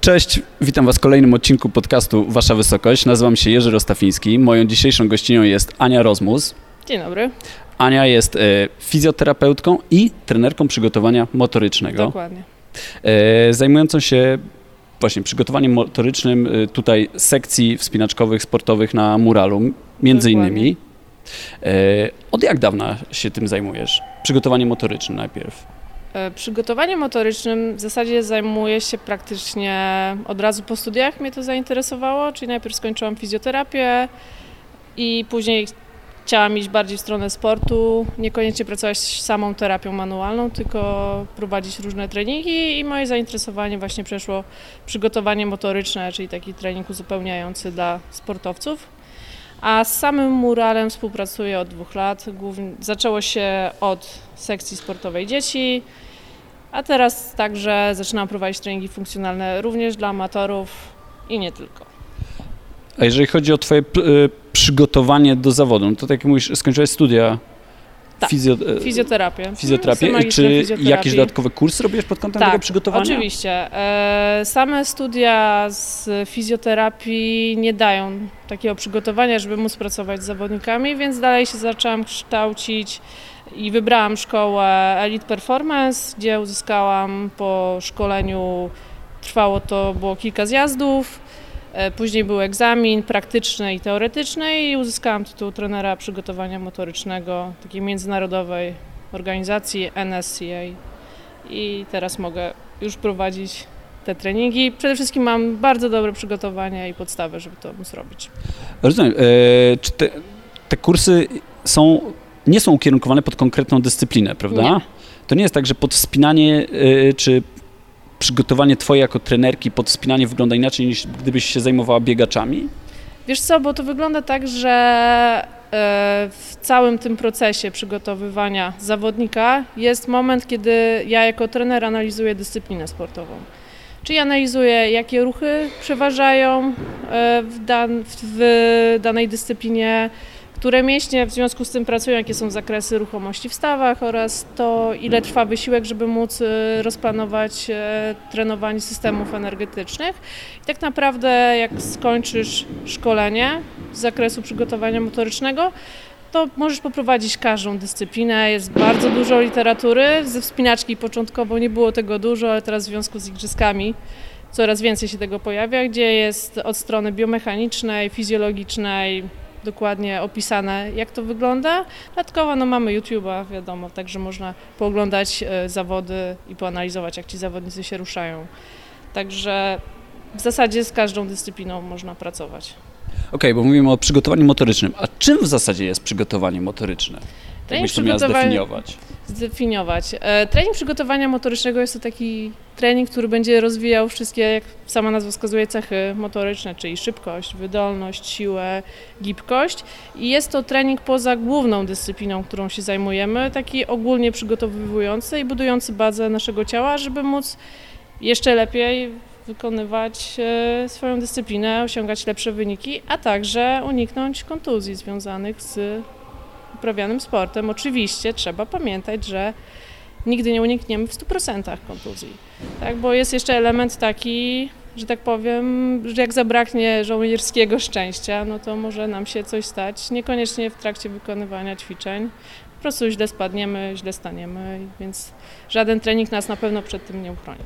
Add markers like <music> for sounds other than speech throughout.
Cześć, witam Was w kolejnym odcinku podcastu Wasza Wysokość. Nazywam się Jerzy Rostafiński. Moją dzisiejszą gościnią jest Ania Rozmus. Dzień dobry. Ania jest e, fizjoterapeutką i trenerką przygotowania motorycznego. Dokładnie. E, zajmującą się właśnie przygotowaniem motorycznym e, tutaj sekcji wspinaczkowych, sportowych na muralu, między Dokładnie. innymi. Od jak dawna się tym zajmujesz? Przygotowanie motoryczne najpierw. E, Przygotowaniem motorycznym w zasadzie zajmuję się praktycznie od razu po studiach. Mnie to zainteresowało, czyli najpierw skończyłam fizjoterapię i później chciałam iść bardziej w stronę sportu, niekoniecznie pracować samą terapią manualną, tylko prowadzić różne treningi i moje zainteresowanie właśnie przeszło przygotowanie motoryczne, czyli taki trening uzupełniający dla sportowców. A z samym muralem współpracuję od dwóch lat. Głównie, zaczęło się od sekcji sportowej dzieci, a teraz także zaczynam prowadzić treningi funkcjonalne również dla amatorów i nie tylko. A jeżeli chodzi o Twoje e, przygotowanie do zawodu, no to tak jak mówisz, skończyłeś studia Tak, fizjo, e, Fizjoterapię. Mm, fizjoterapię. Magistrem Czy jakiś dodatkowy kurs robisz pod kątem tego Tak, przygotowania? oczywiście. E, Same studia z fizjoterapii nie dają takiego przygotowania, żeby móc pracować z zawodnikami, więc dalej się zaczęłam kształcić i wybrałam szkołę Elite Performance, gdzie uzyskałam po szkoleniu, trwało to, było kilka zjazdów, e, później był egzamin praktyczny i teoretyczny i uzyskałam tytuł trenera przygotowania motorycznego takiej międzynarodowej organizacji NSCA i teraz mogę już prowadzić te treningi. Przede wszystkim mam bardzo dobre przygotowanie i podstawę, żeby to móc robić. Rozumiem. E, czy te, te kursy są, nie są ukierunkowane pod konkretną dyscyplinę, prawda? Nie. To nie jest tak, że pod wspinanie e, czy przygotowanie Twoje jako trenerki pod wspinanie wygląda inaczej niż gdybyś się zajmowała biegaczami? Wiesz co, bo to wygląda tak, że e, w całym tym procesie przygotowywania zawodnika jest moment, kiedy ja jako trener analizuję dyscyplinę sportową. Czyli analizuję, jakie ruchy przeważają e, w, dan, w danej dyscyplinie, które mięśnie w związku z tym pracują, jakie są zakresy ruchomości w stawach oraz to, ile trwa wysiłek, żeby móc e, rozplanować e, trenowanie systemów energetycznych. I tak naprawdę, jak skończysz szkolenie z zakresu przygotowania motorycznego, to możesz poprowadzić każdą dyscyplinę. Jest bardzo dużo literatury. Ze wspinaczki początkowo nie było tego dużo, ale teraz w związku z igrzyskami coraz więcej się tego pojawia, gdzie jest od strony biomechanicznej, fizjologicznej dokładnie opisane, jak to wygląda. Dodatkowo no, mamy YouTube'a, wiadomo, także można pooglądać e, zawody i poanalizować, jak ci zawodnicy się ruszają. Także w zasadzie z każdą dyscypliną można pracować. Okej, bo mówimy o przygotowaniu motorycznym. A czym w zasadzie jest przygotowanie motoryczne? Trening Jakbyś to miała. Zdefiniować. E, Trening przygotowania motorycznego jest to taki trening, który będzie rozwijał wszystkie, jak sama nazwa wskazuje, cechy motoryczne, czyli szybkość, wydolność, siłę, gibkość. I jest to trening poza główną dyscypliną, którą się zajmujemy, taki ogólnie przygotowywujący i budujący bazę naszego ciała, żeby móc jeszcze lepiej wykonywać e, swoją dyscyplinę, osiągać lepsze wyniki, a także uniknąć kontuzji związanych z uprawianym sportem. Oczywiście trzeba pamiętać, że nigdy nie unikniemy w 100% kontuzji. Tak, bo jest jeszcze element taki, że tak powiem, że jak zabraknie żołnierskiego szczęścia, no to może nam się coś stać, niekoniecznie w trakcie wykonywania ćwiczeń. Po prostu źle spadniemy, źle staniemy, więc żaden trening nas na pewno przed tym nie uchroni.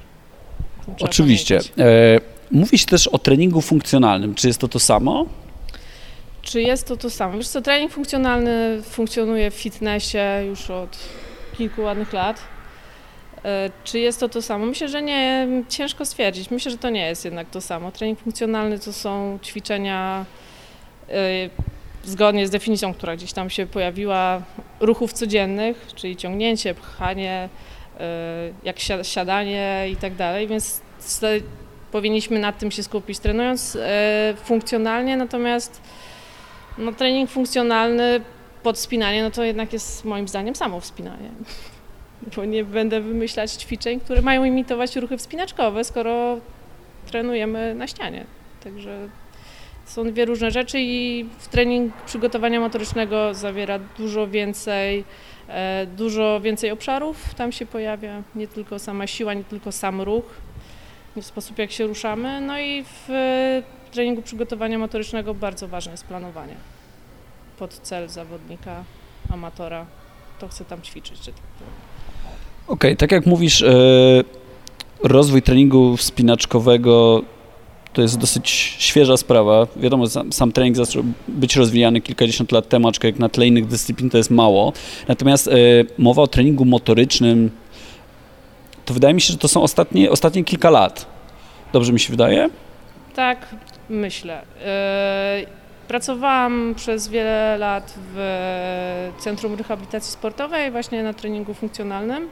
Tym Oczywiście. pamiętać. E, mówi się też o treningu funkcjonalnym. Czy jest to to samo? Czy jest to to samo? Wiesz co, trening funkcjonalny funkcjonuje w fitnessie już od kilku ładnych lat. E, Czy jest to to samo? Myślę, że nie. Ciężko stwierdzić. Myślę, że to nie jest jednak to samo. Trening funkcjonalny to są ćwiczenia e, zgodnie z definicją, która gdzieś tam się pojawiła, ruchów codziennych, czyli ciągnięcie, pchanie, e, jak si- siadanie i tak dalej, więc powinniśmy nad tym się skupić trenując funkcjonalnie, natomiast no, trening funkcjonalny pod spinanie, no to jednak jest moim zdaniem samo wspinanie. <laughs> Bo nie będę wymyślać ćwiczeń, które mają imitować ruchy wspinaczkowe, skoro trenujemy na ścianie. Także są dwie różne rzeczy i trening przygotowania motorycznego zawiera dużo więcej, e, dużo więcej obszarów. Tam się pojawia nie tylko sama siła, nie tylko sam ruch. w sposób jak się ruszamy. No i w treningu przygotowania motorycznego bardzo ważne jest planowanie pod cel zawodnika, amatora. To chce tam ćwiczyć, że tak. Okej, okay, tak jak mówisz, e, rozwój treningu wspinaczkowego to jest dosyć świeża sprawa. Wiadomo, sam, sam, trening zaczął być rozwijany kilkadziesiąt lat temu, aczkolwiek na tle innych dyscyplin to jest mało. Natomiast e, mowa o treningu motorycznym, to wydaje mi się, że to są ostatnie, ostatnie kilka lat. Dobrze mi się wydaje? Tak, myślę. E, pracowałam przez wiele lat w Centrum Rehabilitacji Sportowej, właśnie na treningu funkcjonalnym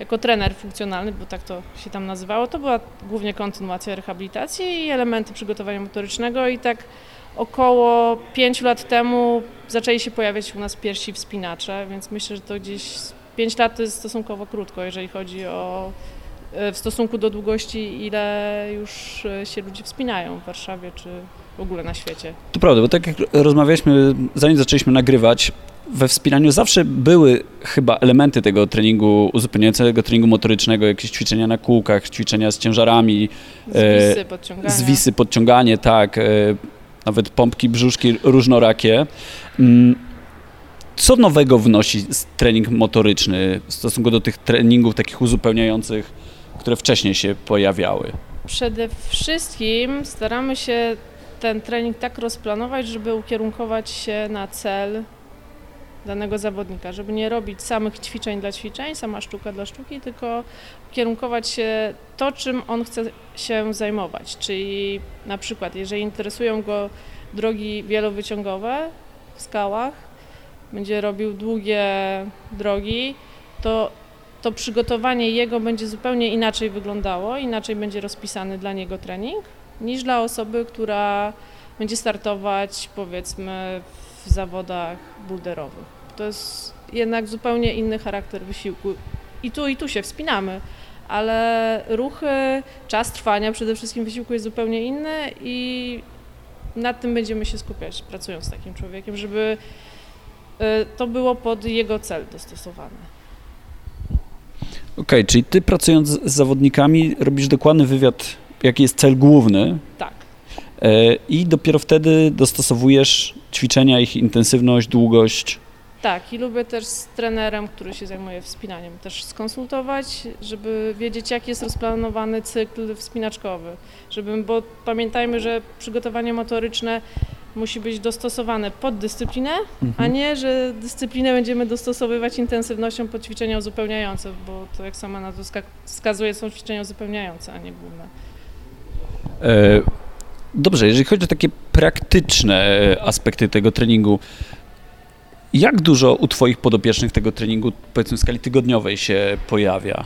jako trener funkcjonalny, bo tak to się tam nazywało, to była głównie kontynuacja rehabilitacji i elementy przygotowania motorycznego i tak około 5 lat temu zaczęli się pojawiać u nas pierwsi wspinacze, więc myślę, że to gdzieś 5 lat to jest stosunkowo krótko, jeżeli chodzi o w stosunku do długości, ile już e, się ludzie wspinają w Warszawie czy w ogóle na świecie. To prawda, bo tak jak rozmawialiśmy, zanim zaczęliśmy nagrywać, we wspinaniu zawsze były chyba elementy tego treningu uzupełniającego treningu motorycznego, jakieś ćwiczenia na kółkach, ćwiczenia z ciężarami. Zwisy, e, podciąganie. Zwisy, podciąganie, tak. E, nawet pompki brzuszki różnorakie. Mm, co nowego wnosi trening motoryczny w stosunku do tych treningów takich uzupełniających, które wcześniej się pojawiały? Przede wszystkim staramy się ten trening tak rozplanować, żeby ukierunkować się na cel danego zawodnika, żeby nie robić samych ćwiczeń dla ćwiczeń, sama sztuka dla sztuki, tylko kierunkować się to, czym on chce się zajmować. Czyli na przykład, jeżeli interesują go drogi wielowyciągowe w skałach, będzie robił długie drogi, to to przygotowanie jego będzie zupełnie inaczej wyglądało, inaczej będzie rozpisany dla niego trening, niż dla osoby, która będzie startować powiedzmy w zawodach bulderowych. To jest jednak zupełnie inny charakter wysiłku. I tu, i tu się wspinamy, ale ruchy, czas trwania przede wszystkim wysiłku jest zupełnie inny i nad tym będziemy się skupiać, pracując z takim człowiekiem, żeby y, to było pod jego cel dostosowane. Okej, okay, czyli ty pracując z zawodnikami robisz dokładny wywiad, jaki jest cel główny. Tak. E, I dopiero wtedy dostosowujesz ćwiczenia, ich intensywność, długość. Tak, i lubię też z trenerem, który się zajmuje wspinaniem, też skonsultować, żeby wiedzieć, jak jest rozplanowany cykl wspinaczkowy. Żeby, bo pamiętajmy, że przygotowanie motoryczne musi być dostosowane pod dyscyplinę, mhm. a nie, że dyscyplinę będziemy dostosowywać intensywnością pod ćwiczenia uzupełniające, bo to jak sama na to wskazuje, są ćwiczenia uzupełniające, a nie główne. E, dobrze, jeżeli chodzi o takie praktyczne aspekty tego treningu, jak dużo u Twoich podopiecznych tego treningu, powiedzmy w skali tygodniowej się pojawia?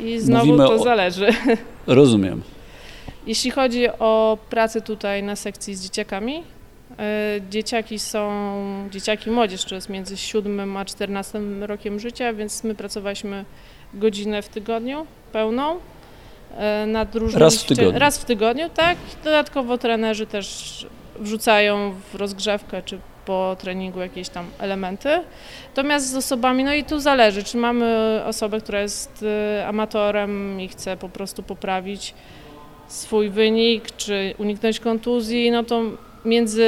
I znowu Mówimy to o... zależy. Rozumiem. Jeśli chodzi o pracę tutaj na sekcji z dzieciakami, e, dzieciaki są, dzieciaki młodzież to jest między 7 a 14 rokiem życia, więc my pracowaliśmy godzinę w tygodniu pełną e, nad różnymi raz w tygodniu. Raz w tygodniu, tak. Dodatkowo trenerzy też wrzucają w rozgrzewkę czy po treningu jakieś tam elementy. Natomiast z osobami, no i tu zależy, czy mamy osobę, która jest y, amatorem i chce po prostu poprawić swój wynik, czy uniknąć kontuzji, no to między,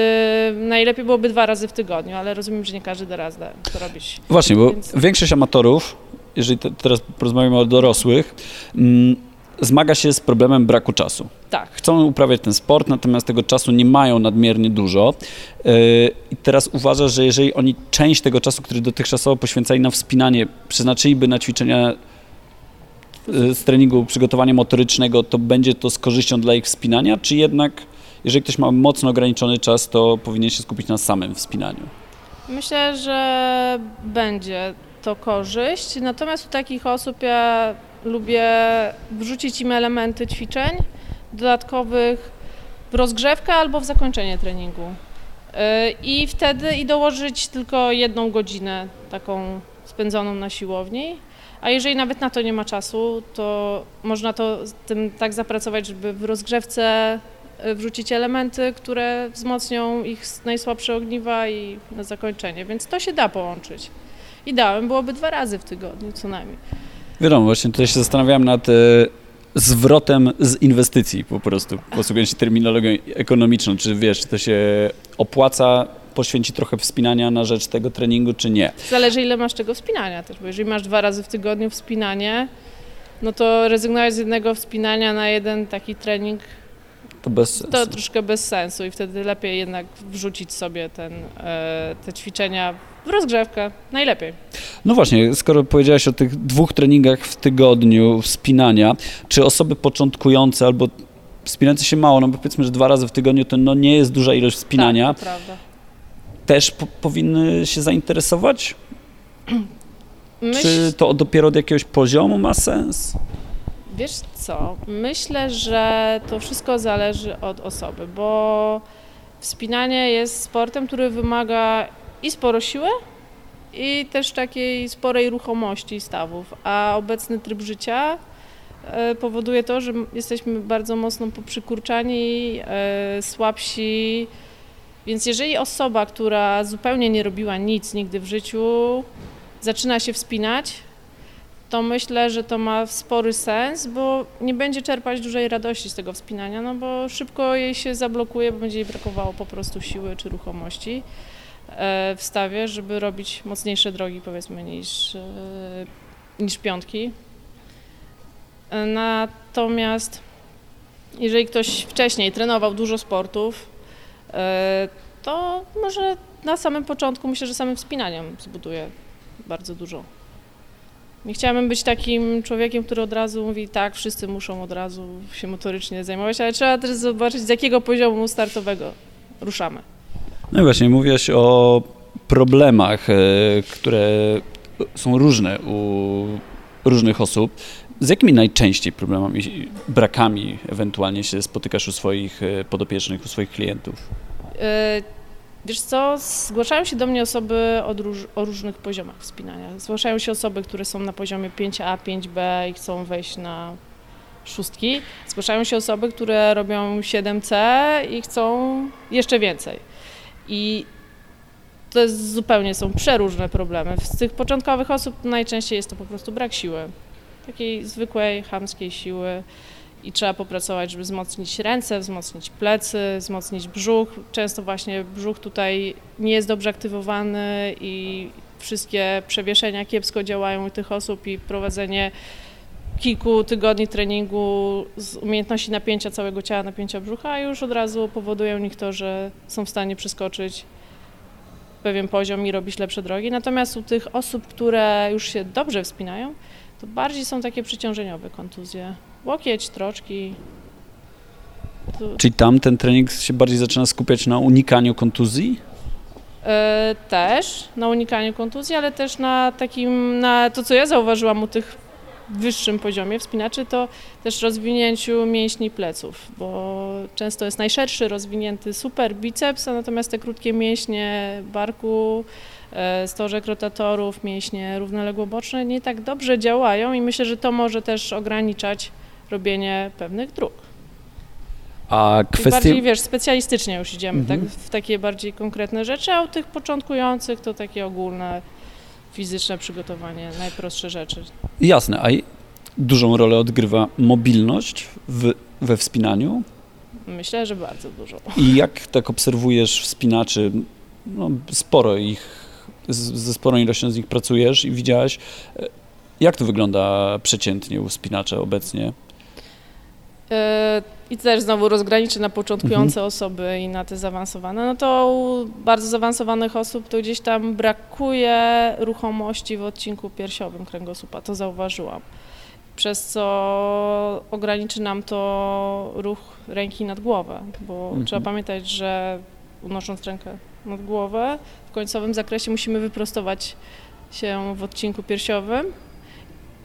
najlepiej byłoby dwa razy w tygodniu, ale rozumiem, że nie każdy da raz da to robić. Właśnie, bo Więc... większość amatorów, jeżeli te, teraz porozmawiamy o dorosłych, mm, zmaga się z problemem braku czasu. Tak. Chcą uprawiać ten sport, natomiast tego czasu nie mają nadmiernie dużo. E, I teraz uważasz, że jeżeli oni część tego czasu, który dotychczasowo poświęcali na wspinanie, przeznaczyliby na ćwiczenia e, z treningu przygotowania motorycznego, to będzie to z korzyścią dla ich wspinania, czy jednak jeżeli ktoś ma mocno ograniczony czas, to powinien się skupić na samym wspinaniu? Myślę, że będzie to korzyść, natomiast u takich osób ja lubię wrzucić im elementy ćwiczeń dodatkowych w rozgrzewkę albo w zakończenie treningu. Y, I wtedy i dołożyć tylko jedną godzinę taką spędzoną na siłowni. A jeżeli nawet na to nie ma czasu, to można to tym tak zapracować, żeby w rozgrzewce wrzucić elementy, które wzmocnią ich najsłabsze ogniwa i na zakończenie. Więc to się da połączyć. Ideałem byłoby dwa razy w tygodniu co najmniej. Wiadomo, właśnie tutaj się zastanawiałem nad e, zwrotem z inwestycji po prostu, posługując się terminologią ekonomiczną. Czy wiesz, czy to się opłaca poświęcić trochę wspinania na rzecz tego treningu, czy nie? Zależy ile masz tego wspinania też, bo jeżeli masz dwa razy w tygodniu wspinanie, no to rezygnować z jednego wspinania na jeden taki trening to bez sensu. To troszkę bez sensu i wtedy lepiej jednak wrzucić sobie ten, e, te ćwiczenia w rozgrzewkę. Najlepiej. No właśnie, skoro powiedziałaś o tych dwóch treningach w tygodniu wspinania, czy osoby początkujące albo wspinające się mało, no bo powiedzmy, że dwa razy w tygodniu to no nie jest duża ilość wspinania. Tak. Też po powinny się zainteresować? <clears throat> Myśl... Czy to dopiero od jakiegoś poziomu ma sens? Wiesz co, myślę, że to wszystko zależy od osoby, bo wspinanie jest sportem, który wymaga i sporo siły, i też takiej sporej ruchomości stawów, a obecny tryb życia e, powoduje to, że jesteśmy bardzo mocno poprzykurczani, e, słabsi, więc jeżeli osoba, która zupełnie nie robiła nic nigdy w życiu, zaczyna się wspinać, to myślę, że to ma spory sens, bo nie będzie czerpać dużej radości z tego wspinania, no bo szybko jej się zablokuje, bo będzie jej brakowało po prostu siły czy ruchomości e, w stawie, żeby robić mocniejsze drogi powiedzmy niż, e, niż piątki. E, natomiast jeżeli ktoś wcześniej trenował dużo sportów, to może na samym początku myślę, że samym wspinaniem zbuduje bardzo dużo nie chciałabym być takim człowiekiem, który od razu mówi, tak, wszyscy muszą od razu się motorycznie zajmować, ale trzeba też zobaczyć, z jakiego poziomu startowego ruszamy. No i właśnie, mówiłaś o problemach, e, które są różne u różnych osób. Z jakimi najczęściej problemami, brakami ewentualnie się spotykasz u swoich e, podopiecznych, u swoich klientów? E, Wiesz co, zgłaszają się do mnie osoby róż, o różnych poziomach wspinania. Zgłaszają się osoby, które są na poziomie 5A, 5B i chcą wejść na szóstki. Zgłaszają się osoby, które robią 7C i chcą jeszcze więcej. I to jest zupełnie są przeróżne problemy. Z tych początkowych osób najczęściej jest to po prostu brak siły. Takiej zwykłej, chamskiej siły i trzeba popracować, żeby wzmocnić ręce, wzmocnić plecy, wzmocnić brzuch. Często właśnie brzuch tutaj nie jest dobrze aktywowany i wszystkie przewieszenia kiepsko działają u tych osób i prowadzenie kilku tygodni treningu z umiejętności napięcia całego ciała, napięcia brzucha już od razu powoduje u nich to, że są w stanie przeskoczyć pewien poziom i robić lepsze drogi. Natomiast u tych osób, które już się dobrze wspinają, to bardziej są takie przyciążeniowe kontuzje. Łokieć, troczki. Tu... Czyli tam ten trening się bardziej zaczyna skupiać na unikaniu kontuzji? E, też na unikaniu kontuzji, ale też na takim, na to co ja zauważyłam u tych wyższym poziomie wspinaczy, to też rozwinięciu mięśni pleców, bo często jest najszerszy rozwinięty super biceps, a natomiast te krótkie mięśnie barku, e, stożek rotatorów, mięśnie równoległoboczne nie tak dobrze działają i myślę, że to może też ograniczać robienie pewnych dróg. A kwestie... bardziej, wiesz, specjalistycznie już idziemy tak, mhm. tak, w takie bardziej konkretne rzeczy, a u tych początkujących to takie ogólne fizyczne przygotowanie, najprostsze rzeczy. Jasne, a dużą rolę odgrywa mobilność w, we wspinaniu? Myślę, że bardzo dużo. I jak tak obserwujesz wspinaczy, no, sporo ich, ze sporą ilością z nich pracujesz i widziałaś, e, jak to wygląda przeciętnie u wspinaczy obecnie? I też znowu rozgraniczę na początkujące mhm. osoby i na te zaawansowane. No to u bardzo zaawansowanych osób to gdzieś tam brakuje ruchomości w odcinku piersiowym kręgosłupa, to zauważyłam. Przez co ograniczy nam to ruch ręki nad głowę, bo mhm. trzeba pamiętać, że unosząc rękę nad głowę, w końcowym zakresie musimy wyprostować się w odcinku piersiowym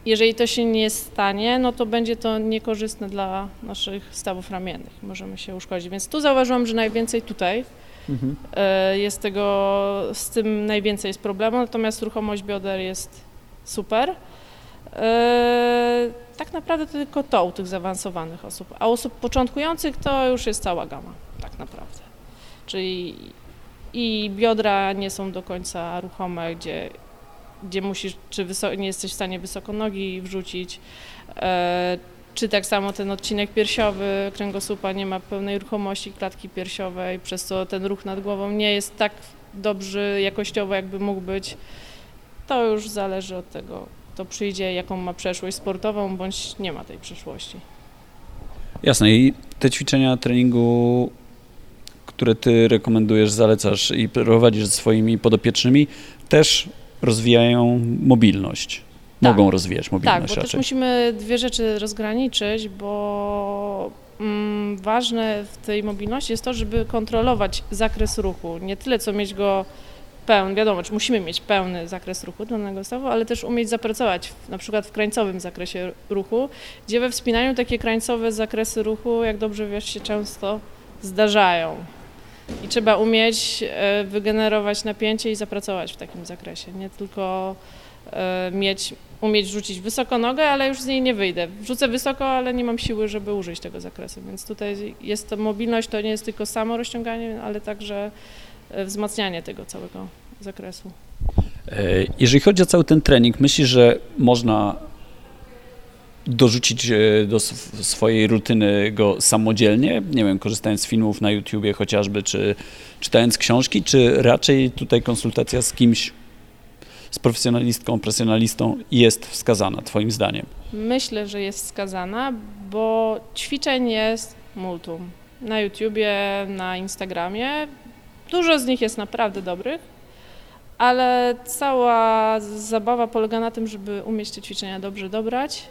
jeżeli to się nie stanie, no to będzie to niekorzystne dla naszych stawów ramiennych. Możemy się uszkodzić. Więc tu zauważyłam, że najwięcej tutaj mhm. E, jest tego, z tym najwięcej jest problemu, natomiast ruchomość bioder jest super. E, tak naprawdę to tylko to u tych zaawansowanych osób, a osób początkujących to już jest cała gama, tak naprawdę. Czyli i biodra nie są do końca ruchome, gdzie gdzie musisz, czy nie jesteś w stanie wysoko nogi wrzucić, e, czy tak samo ten odcinek piersiowy kręgosłupa nie ma pełnej ruchomości klatki piersiowej, przez co ten ruch nad głową nie jest tak dobry jakościowo, jakby mógł być. To już zależy od tego, kto przyjdzie, jaką ma przeszłość sportową, bądź nie ma tej przeszłości. Jasne. I te ćwiczenia treningu, które ty rekomendujesz, zalecasz i prowadzisz swoimi podopiecznymi, też rozwijają mobilność. Tak. Mogą rozwijać mobilność Tak, bo też raczej. musimy dwie rzeczy rozgraniczyć, bo mm, ważne w tej mobilności jest to, żeby kontrolować zakres ruchu. Nie tyle, co mieć go pełny, wiadomo, czy musimy mieć pełny zakres ruchu danego stawu, ale też umieć zapracować w, na przykład w krańcowym zakresie ruchu, gdzie we wspinaniu takie krańcowe zakresy ruchu, jak dobrze wiesz, się często zdarzają. I trzeba umieć e, wygenerować napięcie i zapracować w takim zakresie, nie tylko e, mieć, umieć rzucić wysoko nogę, ale już z niej nie wyjdę. Rzucę wysoko, ale nie mam siły, żeby użyć tego zakresu, więc tutaj jest to mobilność, to nie jest tylko samo rozciąganie, ale także e, wzmacnianie tego całego zakresu. Jeżeli chodzi o cały ten trening, myślisz, że można dorzucić e, do sw- swojej rutyny go samodzielnie? Nie wiem, korzystając z filmów na YouTubie chociażby, czy czytając książki, czy raczej tutaj konsultacja z kimś, z profesjonalistką, profesjonalistą jest wskazana, Twoim zdaniem? Myślę, że jest skazana, bo ćwiczeń jest multum. Na YouTubie, na Instagramie. Dużo z nich jest naprawdę dobrych, ale cała zabawa polega na tym, żeby umieć te ćwiczenia dobrze dobrać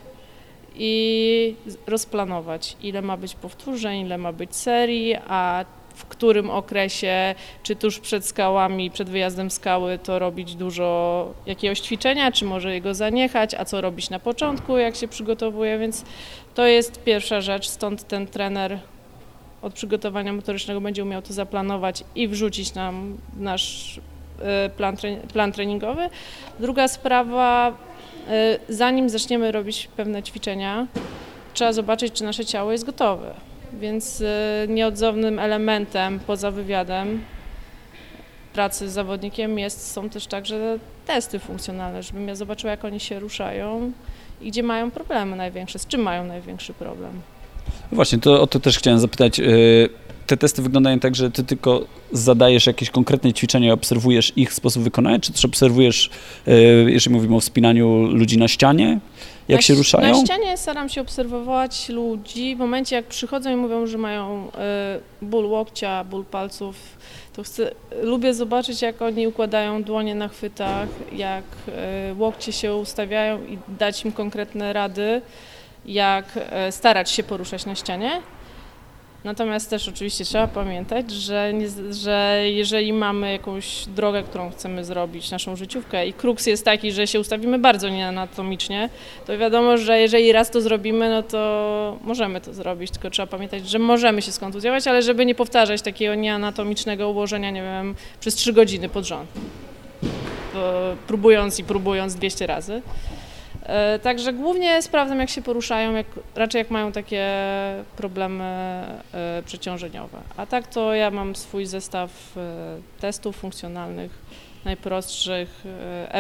i rozplanować, ile ma być powtórzeń, ile ma być serii, a w którym okresie, czy tuż przed skałami, przed wyjazdem skały, to robić dużo jakiegoś ćwiczenia, czy może jego zaniechać, a co robić na początku, jak się przygotowuje, więc to jest pierwsza rzecz, stąd ten trener od przygotowania motorycznego będzie umiał to zaplanować i wrzucić nam nasz e, plan, plan treningowy. Druga sprawa, zanim zaczniemy robić pewne ćwiczenia, trzeba zobaczyć, czy nasze ciało jest gotowe. Więc e, nieodzownym elementem poza wywiadem pracy z zawodnikiem jest, są też także testy funkcjonalne, żebym ja zobaczyła, jak oni się ruszają i gdzie mają problemy największe, z czym mają największy problem. Właśnie, to o to też chciałem zapytać. Y, Te testy wyglądają tak, że ty tylko zadajesz jakieś konkretne ćwiczenia i obserwujesz ich sposób wykonania, czy też obserwujesz, y, jeżeli mówimy o wspinaniu ludzi na ścianie, jak na, się ruszają? Na ścianie staram się obserwować ludzi w momencie, jak przychodzą i mówią, że mają e, ból łokcia, ból palców, to chcę, lubię zobaczyć, jak oni układają dłonie na chwytach, jak e, łokcie się ustawiają i dać im konkretne rady, jak e, starać się poruszać na ścianie. Natomiast też oczywiście trzeba pamiętać, że, nie, że jeżeli mamy jakąś drogę, którą chcemy zrobić, naszą życiówkę i kruks jest taki, że się ustawimy bardzo nieanatomicznie, to wiadomo, że jeżeli raz to zrobimy, no to możemy to zrobić, tylko trzeba pamiętać, że możemy się skontuzjować, ale żeby nie powtarzać takiego nieanatomicznego ułożenia, nie wiem, przez trzy godziny pod rząd, próbując i próbując 200 razy. E, Także głównie sprawdzam, jak się poruszają, jak, raczej jak mają takie problemy e, przeciążeniowe. A tak to ja mam swój zestaw e, testów funkcjonalnych, najprostszych.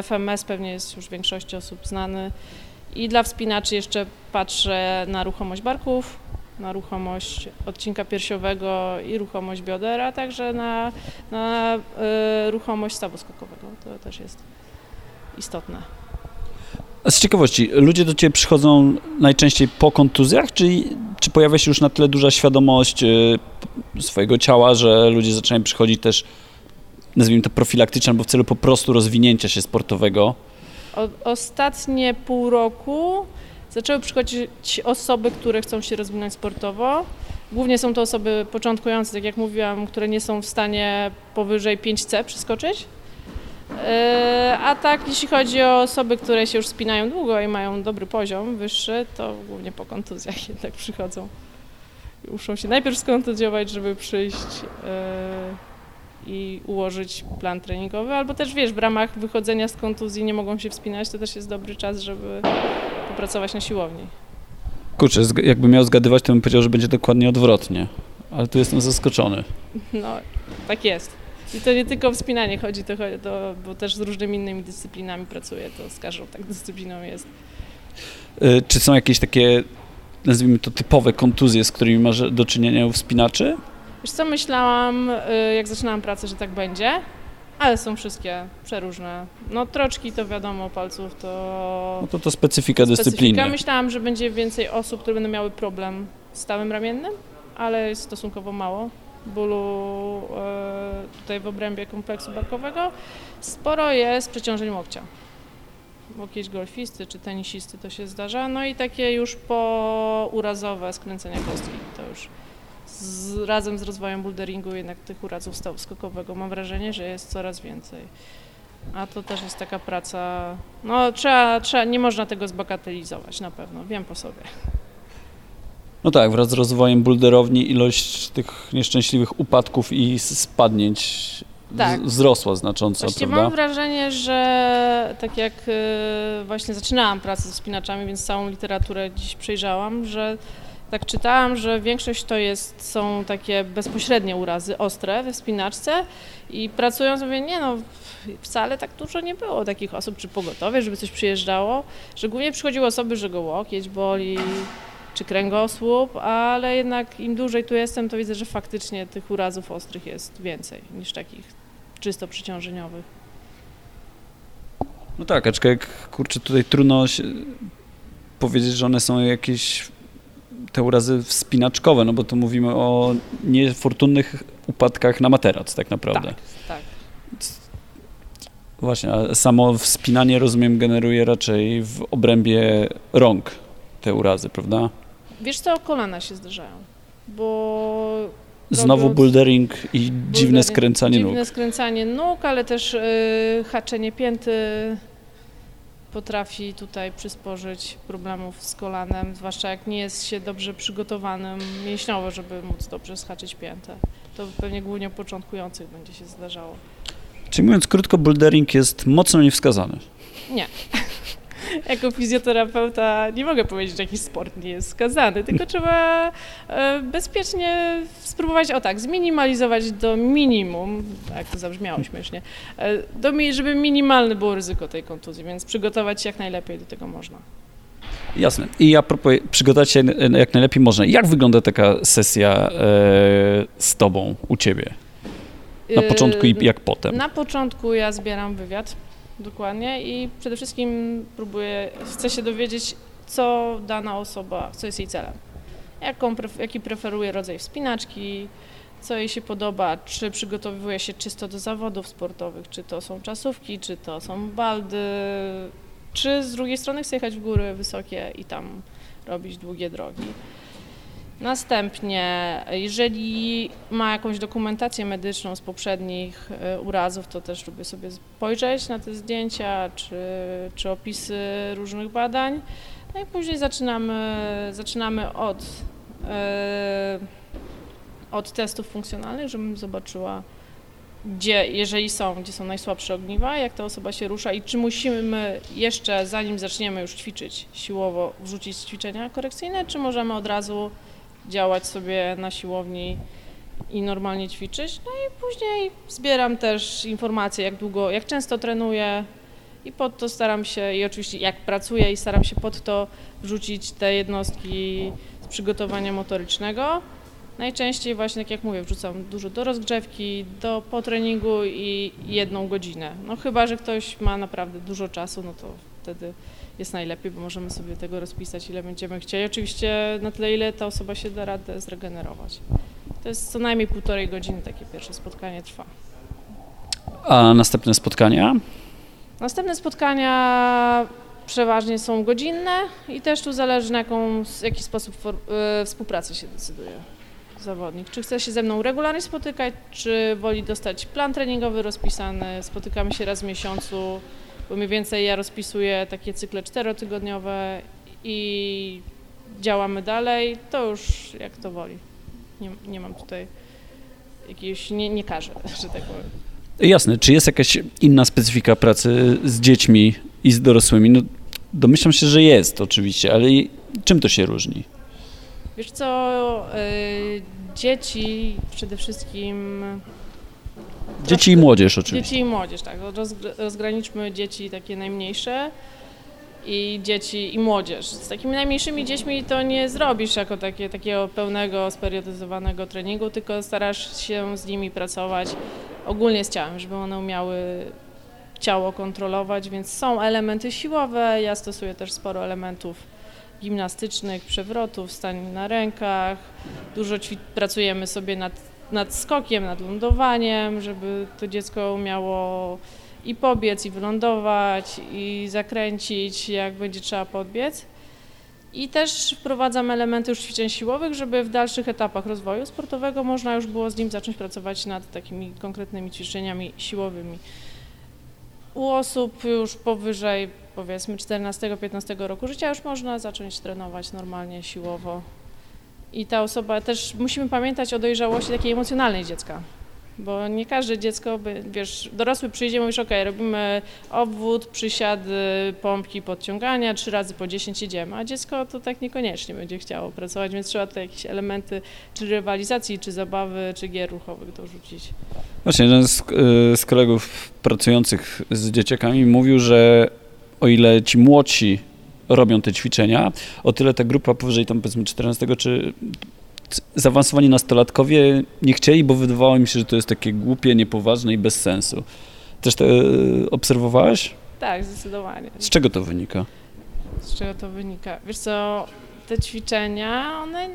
FMS pewnie jest już większości osób znany. I dla wspinaczy jeszcze patrzę na ruchomość barków, na ruchomość odcinka piersiowego i ruchomość bioder, a także na, na ruchomość stawu skokowego. To też jest istotne. A z ciekawości, ludzie do Ciebie przychodzą najczęściej po kontuzjach, czy, czy pojawia się już na tyle duża świadomość y, swojego ciała, że ludzie zaczynają przychodzić też, nazwijmy to profilaktycznie, albo w celu po prostu rozwinięcia się sportowego? O, ostatnie pół roku zaczęły przychodzić osoby, które chcą się rozwinąć sportowo. Głównie są to osoby początkujące, tak jak mówiłam, które nie są w stanie powyżej 5C przeskoczyć. Yy, A tak, jeśli chodzi o osoby, które się już spinają długo i mają dobry poziom, wyższy, to głównie po kontuzjach <laughs> jednak przychodzą. Muszą się najpierw skontuzjować, żeby przyjść yy, i ułożyć plan treningowy, albo też wiesz, w ramach wychodzenia z kontuzji nie mogą się wspinać, to też jest dobry czas, żeby popracować na siłowni. Kurczę, jakbym miał zgadywać, to bym powiedział, że będzie dokładnie odwrotnie, ale tu jestem zaskoczony. No, tak jest. I to nie tylko o wspinanie chodzi, to, to, bo też z różnymi innymi dyscyplinami pracuję, to z każdą tak dyscypliną jest. Y, Czy są jakieś takie nazwijmy to typowe kontuzje, z którymi masz do czynienia u wspinaczy? Wiesz co, myślałam, y, jak zaczynałam pracę, że tak będzie, ale są wszystkie przeróżne. No troczki to wiadomo, palców to... No to to specyfika dyscypliny. Specyfika. Myślałam, że będzie więcej osób, które będą miały problem z stawem ramiennym, ale jest stosunkowo mało bólu e, tutaj w obrębie kompleksu barkowego. Sporo jest przeciążeń łokcia. Łokieć golfisty czy tenisisty to się zdarza. No i takie już pourazowe skręcenia kostki. To już z, razem z rozwojem boulderingu jednak tych urazów stawu skokowego mam wrażenie, że jest coraz więcej. A to też jest taka praca, no trzeba, trzeba, nie można tego zbagatelizować na pewno, wiem po sobie. No tak, wraz z rozwojem bulderowni ilość tych nieszczęśliwych upadków i spadnięć tak. wzrosła znacząco, Właściwie prawda? mam wrażenie, że tak jak y, właśnie zaczynałam pracę ze spinaczami, więc całą literaturę dziś przejrzałam, że tak czytałam, że większość to jest, są takie bezpośrednie urazy, ostre we wspinaczce i pracując mówię, nie no, wcale tak dużo nie było takich osób, czy pogotowie, żeby coś przyjeżdżało. Szczególnie przychodziły osoby, że go łokieć boli, czy kręgosłup, ale jednak im dłużej tu jestem, to widzę, że faktycznie tych urazów ostrych jest więcej niż takich czysto przeciążeniowych. No tak, aczkolwiek kurczę, tutaj trudno powiedzieć, że one są jakieś te urazy wspinaczkowe, no bo tu mówimy o niefortunnych upadkach na materac tak naprawdę. Tak, tak. Właśnie, a samo wspinanie, rozumiem, generuje raczej w obrębie rąk te urazy, prawda? Wiesz co, kolana się zdarzają, bo... Znowu bouldering i dziwne skręcanie dziwne nóg. Dziwne skręcanie nóg, ale też yy, haczenie pięty potrafi tutaj przysporzyć problemów z kolanem, zwłaszcza jak nie jest się dobrze przygotowanym mięśniowo, żeby móc dobrze schaczyć piętę. To pewnie głównie początkujących będzie się zdarzało. Czyli mówiąc krótko, bouldering jest mocno niewskazany. Nie. Jako fizjoterapeuta nie mogę powiedzieć, że jakiś sport nie jest skazany, tylko trzeba e, bezpiecznie spróbować, o tak, zminimalizować do minimum, tak to zabrzmiało śmiesznie, e, do, żeby minimalne było ryzyko tej kontuzji, więc przygotować się jak najlepiej do tego można. Jasne. I a propos przygotować się jak najlepiej można. Jak wygląda taka sesja e, z tobą u ciebie? Na początku i jak potem? Na początku ja zbieram wywiad Dokładnie i przede wszystkim próbuję, chcę się dowiedzieć, co dana osoba, co jest jej celem. Jaką, jaki preferuje rodzaj wspinaczki, co jej się podoba, czy przygotowuje się czysto do zawodów sportowych, czy to są czasówki, czy to są baldy, czy z drugiej strony chce jechać w góry wysokie i tam robić długie drogi. Następnie, jeżeli ma jakąś dokumentację medyczną z poprzednich e, urazów, to też lubię sobie spojrzeć na te zdjęcia czy, czy opisy różnych badań. No i później zaczynamy, zaczynamy od, e, od testów funkcjonalnych, żebym zobaczyła, gdzie, jeżeli są, gdzie są najsłabsze ogniwa, jak ta osoba się rusza i czy musimy jeszcze, zanim zaczniemy już ćwiczyć siłowo, wrzucić ćwiczenia korekcyjne, czy możemy od razu działać sobie na siłowni i normalnie ćwiczyć. No i później zbieram też informacje, jak długo, jak często trenuję i pod to staram się, i oczywiście jak pracuję i staram się pod to wrzucić te jednostki z przygotowania motorycznego. Najczęściej właśnie, tak jak mówię, wrzucam dużo do rozgrzewki, do po treningu i jedną godzinę. No chyba, że ktoś ma naprawdę dużo czasu, no to wtedy jest najlepiej, bo możemy sobie tego rozpisać, ile będziemy chcieli. Oczywiście na tyle, ile ta osoba się da radę zregenerować. To jest co najmniej półtorej godziny takie pierwsze spotkanie trwa. A następne spotkania? Następne spotkania przeważnie są godzinne i też tu zależy na jaką, jaki sposób for, y, współpracy się decyduje zawodnik. Czy chce się ze mną regularnie spotykać, czy woli dostać plan treningowy rozpisany, spotykamy się raz w miesiącu, bo mniej więcej ja rozpisuję takie cykle czterotygodniowe i działamy dalej, to już jak to woli. Nie, nie mam tutaj jakiegoś, nie, nie każę, <laughs> że tak powiem. Jasne. Czy jest jakaś inna specyfika pracy z dziećmi i z dorosłymi? No, domyślam się, że jest oczywiście, ale czym to się różni? Wiesz co, y, dzieci przede wszystkim Dzieci i młodzież oczywiście. Dzieci i młodzież, tak. Rozgraniczmy dzieci takie najmniejsze. i dzieci i młodzież. Z takimi najmniejszymi dziećmi to nie zrobisz jako takie, takiego pełnego, speriotyzowanego treningu, tylko starasz się z nimi pracować ogólnie z ciałem, żeby one umiały ciało kontrolować, więc są elementy siłowe, ja stosuję też sporo elementów gimnastycznych, przewrotów, stań na rękach, dużo pracujemy sobie nad, nad skokiem, nad lądowaniem, żeby to dziecko umiało i pobiec, i wylądować, i zakręcić, jak będzie trzeba podbiec. I też wprowadzam elementy już ćwiczeń siłowych, żeby w dalszych etapach rozwoju sportowego można już było z nim zacząć pracować nad takimi konkretnymi ćwiczeniami siłowymi. U osób już powyżej powiedzmy 14-15 roku życia już można zacząć trenować normalnie, siłowo. I ta osoba też musimy pamiętać o dojrzałości takiej emocjonalnej dziecka. Bo nie każde dziecko, by, wiesz, dorosły przyjdzie mówisz, ok, robimy obwód, przysiady, pompki, podciągania, trzy razy po 10 idziemy, a dziecko to tak niekoniecznie będzie chciało pracować, więc trzeba tutaj jakieś elementy czy rywalizacji, czy zabawy, czy gier ruchowych dorzucić. Właśnie, jeden z, y, z kolegów pracujących z dzieciakami mówił, że o ile ci młodsi robią te ćwiczenia, o tyle ta grupa powyżej tam powiedzmy 14 czy zaawansowani nastolatkowie nie chcieli, bo wydawało mi się, że to jest takie głupie, niepoważne i bez sensu. Też to e, obserwowałeś? Tak, zdecydowanie. Z czego to wynika? Z czego to wynika? Wiesz co, te ćwiczenia, one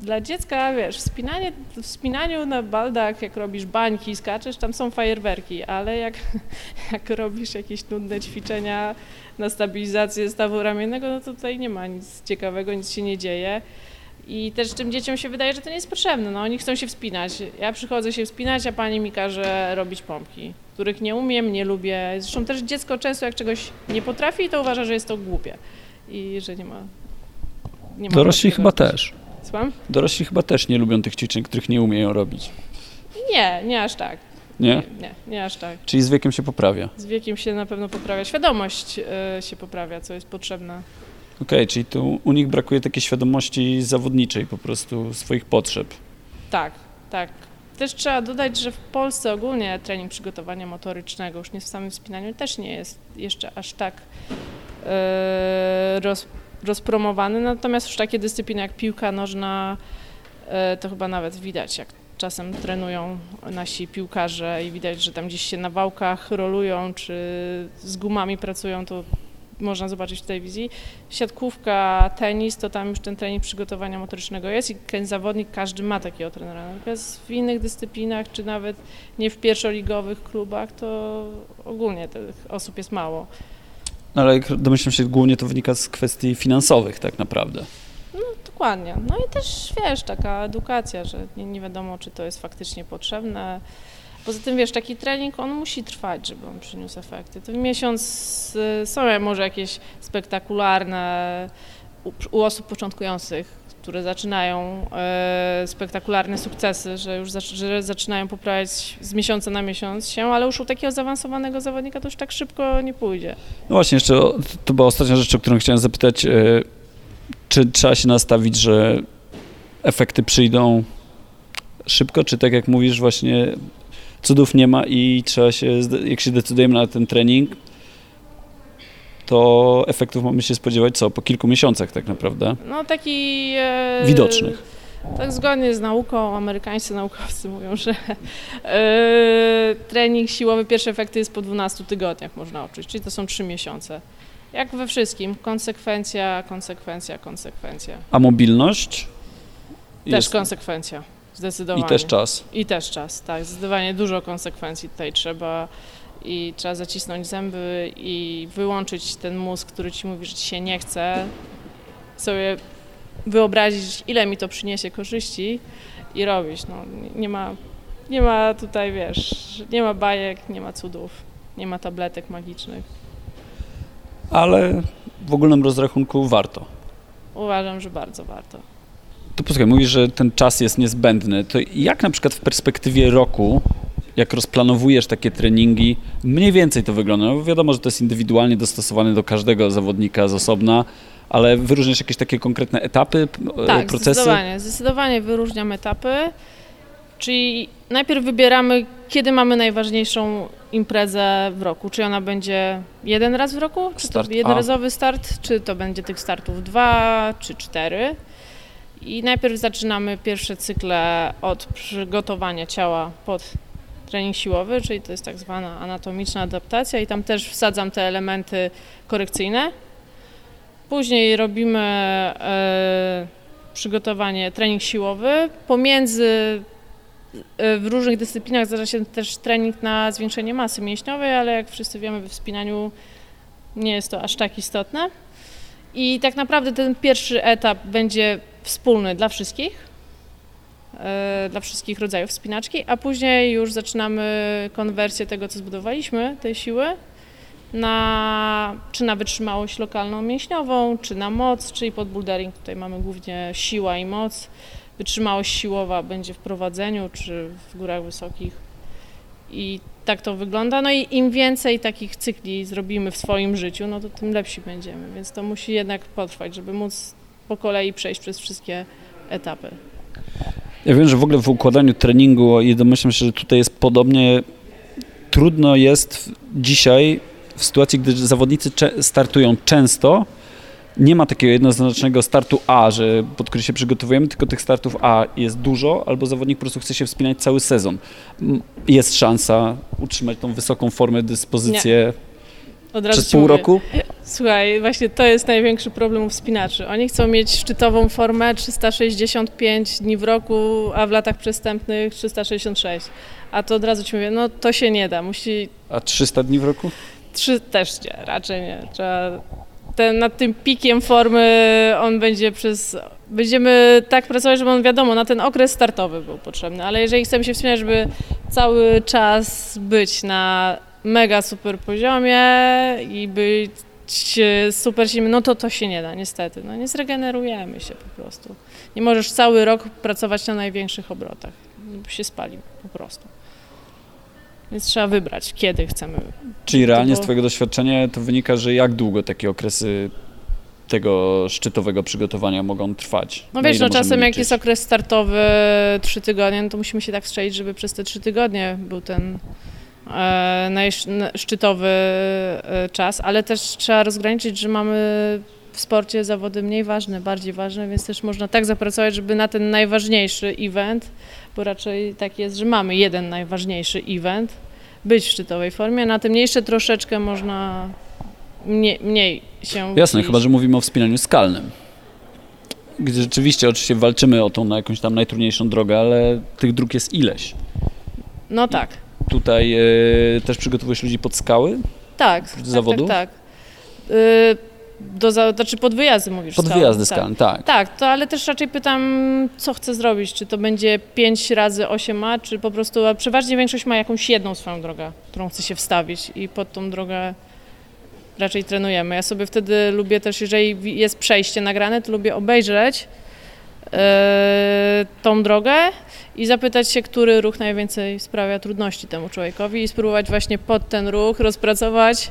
dla dziecka, wiesz, wspinanie, wspinaniu na baldach, jak robisz bańki, skaczesz, tam są fajerwerki, ale jak, <laughs> jak robisz jakieś nudne ćwiczenia na stabilizację stawu ramiennego, no to tutaj nie ma nic ciekawego, nic się nie dzieje. I też tym dzieciom się wydaje, że to nie jest potrzebne. No, oni chcą się wspinać. Ja przychodzę się wspinać, a pani mi każe robić pompki, których nie umiem, nie lubię. Zresztą też dziecko często jak czegoś nie potrafi, to uważa, że jest to głupie i że nie ma. Nie ma Dorośli chyba robić. też. Słucham? Dorośli chyba też nie lubią tych ćwiczeń, których nie umieją robić. Nie, nie aż tak. Nie? Nie, nie, nie aż tak. Czyli z wiekiem się poprawia? Z wiekiem się na pewno poprawia. Świadomość y, się poprawia, co jest potrzebne. Okej, okay, czyli tu u nich brakuje takiej świadomości zawodniczej po prostu swoich potrzeb. Tak, tak. Też trzeba dodać, że w Polsce ogólnie trening przygotowania motorycznego, już nie w samym wspinaniu, też nie jest jeszcze aż tak yy, roz, rozpromowany. Natomiast już takie dyscypliny jak piłka nożna, yy, to chyba nawet widać, jak czasem trenują nasi piłkarze i widać, że tam gdzieś się na wałkach rolują, czy z gumami pracują, to można zobaczyć w telewizji. Siatkówka, tenis, to tam już ten trening przygotowania motorycznego jest i ten zawodnik, każdy ma takiego trenera. Natomiast w innych dyscyplinach, czy nawet nie w pierwszoligowych klubach, to ogólnie tych osób jest mało. No ale domyślam się, głównie to wynika z kwestii finansowych tak naprawdę. No dokładnie. No i też, wiesz, taka edukacja, że nie, nie wiadomo, czy to jest faktycznie potrzebne. Poza tym, wiesz, taki trening, on musi trwać, żeby on przyniósł efekty. To w miesiąc y, są może jakieś spektakularne u, u osób początkujących, które zaczynają e, spektakularne sukcesy, że już zaczynają poprawiać z miesiąca na miesiąc się, ale już u takiego zaawansowanego zawodnika to już tak szybko nie pójdzie. No właśnie, jeszcze to była ostatnia rzecz, o którą chciałem zapytać. E, czy trzeba się nastawić, że efekty przyjdą szybko, czy tak jak mówisz, właśnie cudów nie ma i trzeba się, jak się decydujemy na ten trening, to efektów mamy się spodziewać co? Po kilku miesiącach tak naprawdę? No taki... E, Widocznych. Tak zgodnie z nauką, amerykańscy naukowcy mówią, że e, trening siłowy, pierwsze efekty jest po 12 tygodniach można odczuć, czyli to są 3 miesiące. Jak we wszystkim, konsekwencja, konsekwencja, konsekwencja. A mobilność? Też jest... konsekwencja. Zdecydowanie. I też czas. I też czas, tak. Zdecydowanie dużo konsekwencji tutaj trzeba i trzeba zacisnąć zęby i wyłączyć ten mózg, który ci mówi, że ci się nie chce, sobie wyobrazić, ile mi to przyniesie korzyści i robić. No, nie, ma, nie ma tutaj, wiesz, nie ma bajek, nie ma cudów, nie ma tabletek magicznych. Ale w ogólnym rozrachunku warto. Uważam, że bardzo warto. To posłuchaj, mówisz, że ten czas jest niezbędny. To jak na przykład w perspektywie roku, jak rozplanowujesz takie treningi, mniej więcej to wygląda? No wiadomo, że to jest indywidualnie dostosowane do każdego zawodnika z osobna, ale wyróżniasz jakieś takie konkretne etapy, tak, procesy? Zdecydowanie, zdecydowanie wyróżniam etapy, czyli najpierw wybieramy, kiedy mamy najważniejszą imprezę w roku. Czy ona będzie jeden raz w roku, czy Start to A. jednorazowy start, czy to będzie tych startów dwa, czy cztery. I najpierw zaczynamy pierwsze cykle od przygotowania ciała pod trening siłowy, czyli to jest tak zwana anatomiczna adaptacja i tam też wsadzam te elementy korekcyjne. Później robimy e, przygotowanie, trening siłowy. Pomiędzy e, w różnych dyscyplinach zdarza się też trening na zwiększenie masy mięśniowej, ale jak wszyscy wiemy we wspinaniu nie jest to aż tak istotne. I tak naprawdę ten pierwszy etap będzie wspólny dla wszystkich, dla wszystkich rodzajów wspinaczki, a później już zaczynamy konwersję tego, co zbudowaliśmy, tej siły, na, czy na wytrzymałość lokalną mięśniową, czy na moc, czyli pod bouldering. Tutaj mamy głównie siła i moc. Wytrzymałość siłowa będzie w prowadzeniu, czy w górach wysokich. I tak to wygląda. No i im więcej takich cykli zrobimy w swoim życiu, no to tym lepsi będziemy. Więc to musi jednak potrwać, żeby móc po kolei przejść przez wszystkie etapy. Ja wiem, że w ogóle w układaniu treningu i domyślam się, że tutaj jest podobnie. Trudno jest dzisiaj w sytuacji, gdy zawodnicy startują często, nie ma takiego jednoznacznego startu A, że pod który się przygotowujemy, tylko tych startów A jest dużo, albo zawodnik po prostu chce się wspinać cały sezon. Jest szansa utrzymać tą wysoką formę, dyspozycję Od razu przez pół mówię. roku? Słuchaj, właśnie to jest największy problem u wspinaczy. Oni chcą mieć szczytową formę 365 dni w roku, a w latach przestępnych 366. A to od razu ci mówię, no to się nie da. Musi A 300 dni w roku? trzy też nie, raczej nie. Trzeba ten, nad tym pikiem formy on będzie przez. Będziemy tak pracować, żeby on wiadomo, na ten okres startowy był potrzebny, ale jeżeli chcemy się wspinać, żeby cały czas być na mega super poziomie i być super silnym, no to to się nie da, niestety. No nie zregenerujemy się po prostu. Nie możesz cały rok pracować na największych obrotach. Się spali po prostu. Więc trzeba wybrać, kiedy chcemy Czyli realnie z Twojego doświadczenia to wynika, że jak długo takie okresy tego szczytowego przygotowania mogą trwać? No wiesz, no czasem jak jest okres startowy trzy tygodnie, no to musimy się tak strzelić, żeby przez te trzy tygodnie był ten e, najszczytowy e, czas, ale też trzeba rozgraniczyć, że mamy w sporcie zawody mniej ważne, bardziej ważne, więc też można tak zapracować, żeby na ten najważniejszy event, bo raczej tak jest, że mamy jeden najważniejszy event, być w szczytowej formie, na te mniejsze troszeczkę można mniej, mniej się Jasne, chyba że mówimy o wspinaniu skalnym. Gdzie rzeczywiście oczywiście walczymy o tą na jakąś tam najtrudniejszą drogę, ale tych dróg jest ileś. No tak. Tutaj e, też przygotowujesz ludzi pod skały? Tak, tak, zawodu? tak, tak. Y, do, za, znaczy pod wyjazdy mówisz. Pod wyjazdy tak. tak. Tak, to ale też raczej pytam, co chcę zrobić, czy to będzie 5 razy 8A, czy po prostu, a przeważnie większość ma jakąś jedną swoją drogę, którą chce się wstawić i pod tą drogę raczej trenujemy. Ja sobie wtedy lubię też, jeżeli jest przejście nagrane, to lubię obejrzeć tą drogę i zapytać się, który ruch najwięcej sprawia trudności temu człowiekowi i spróbować właśnie pod ten ruch rozpracować,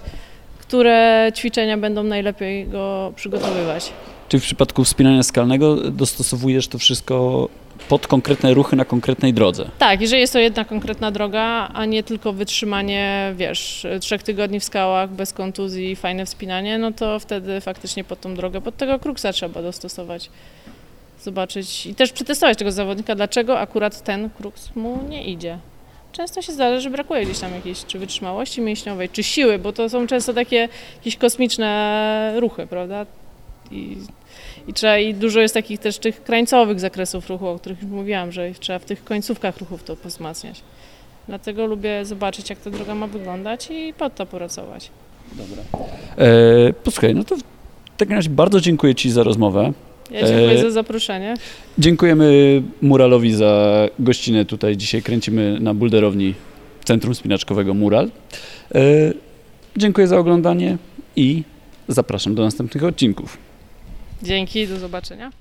które ćwiczenia będą najlepiej go przygotowywać. Czy w przypadku wspinania skalnego dostosowujesz to wszystko pod konkretne ruchy na konkretnej drodze? Tak, jeżeli jest to jedna konkretna droga, a nie tylko wytrzymanie, wiesz, trzech tygodni w skałach bez kontuzji, fajne wspinanie, no to wtedy faktycznie pod tą drogę, pod tego kruksa trzeba dostosować. Zobaczyć i też przetestować tego zawodnika, dlaczego akurat ten kruks mu nie idzie. Często się zdarza, że brakuje gdzieś tam jakiejś czy wytrzymałości mięśniowej, czy siły, bo to są często takie jakieś kosmiczne ruchy, prawda? I, i, trzeba, I dużo jest takich też tych krańcowych zakresów ruchu, o których już mówiłam, że trzeba w tych końcówkach ruchów to wzmacniać. Dlatego lubię zobaczyć, jak ta droga ma wyglądać i pod to pracować. Dobra. E, posłuchaj, no to w takim razie bardzo dziękuję Ci za rozmowę. Ja dziękuję E, za zaproszenie. Dziękujemy Muralowi za gościnę tutaj. Dzisiaj kręcimy na bulderowni Centrum Spinaczkowego Mural. E, dziękuję za oglądanie i zapraszam do następnych odcinków. Dzięki, do zobaczenia.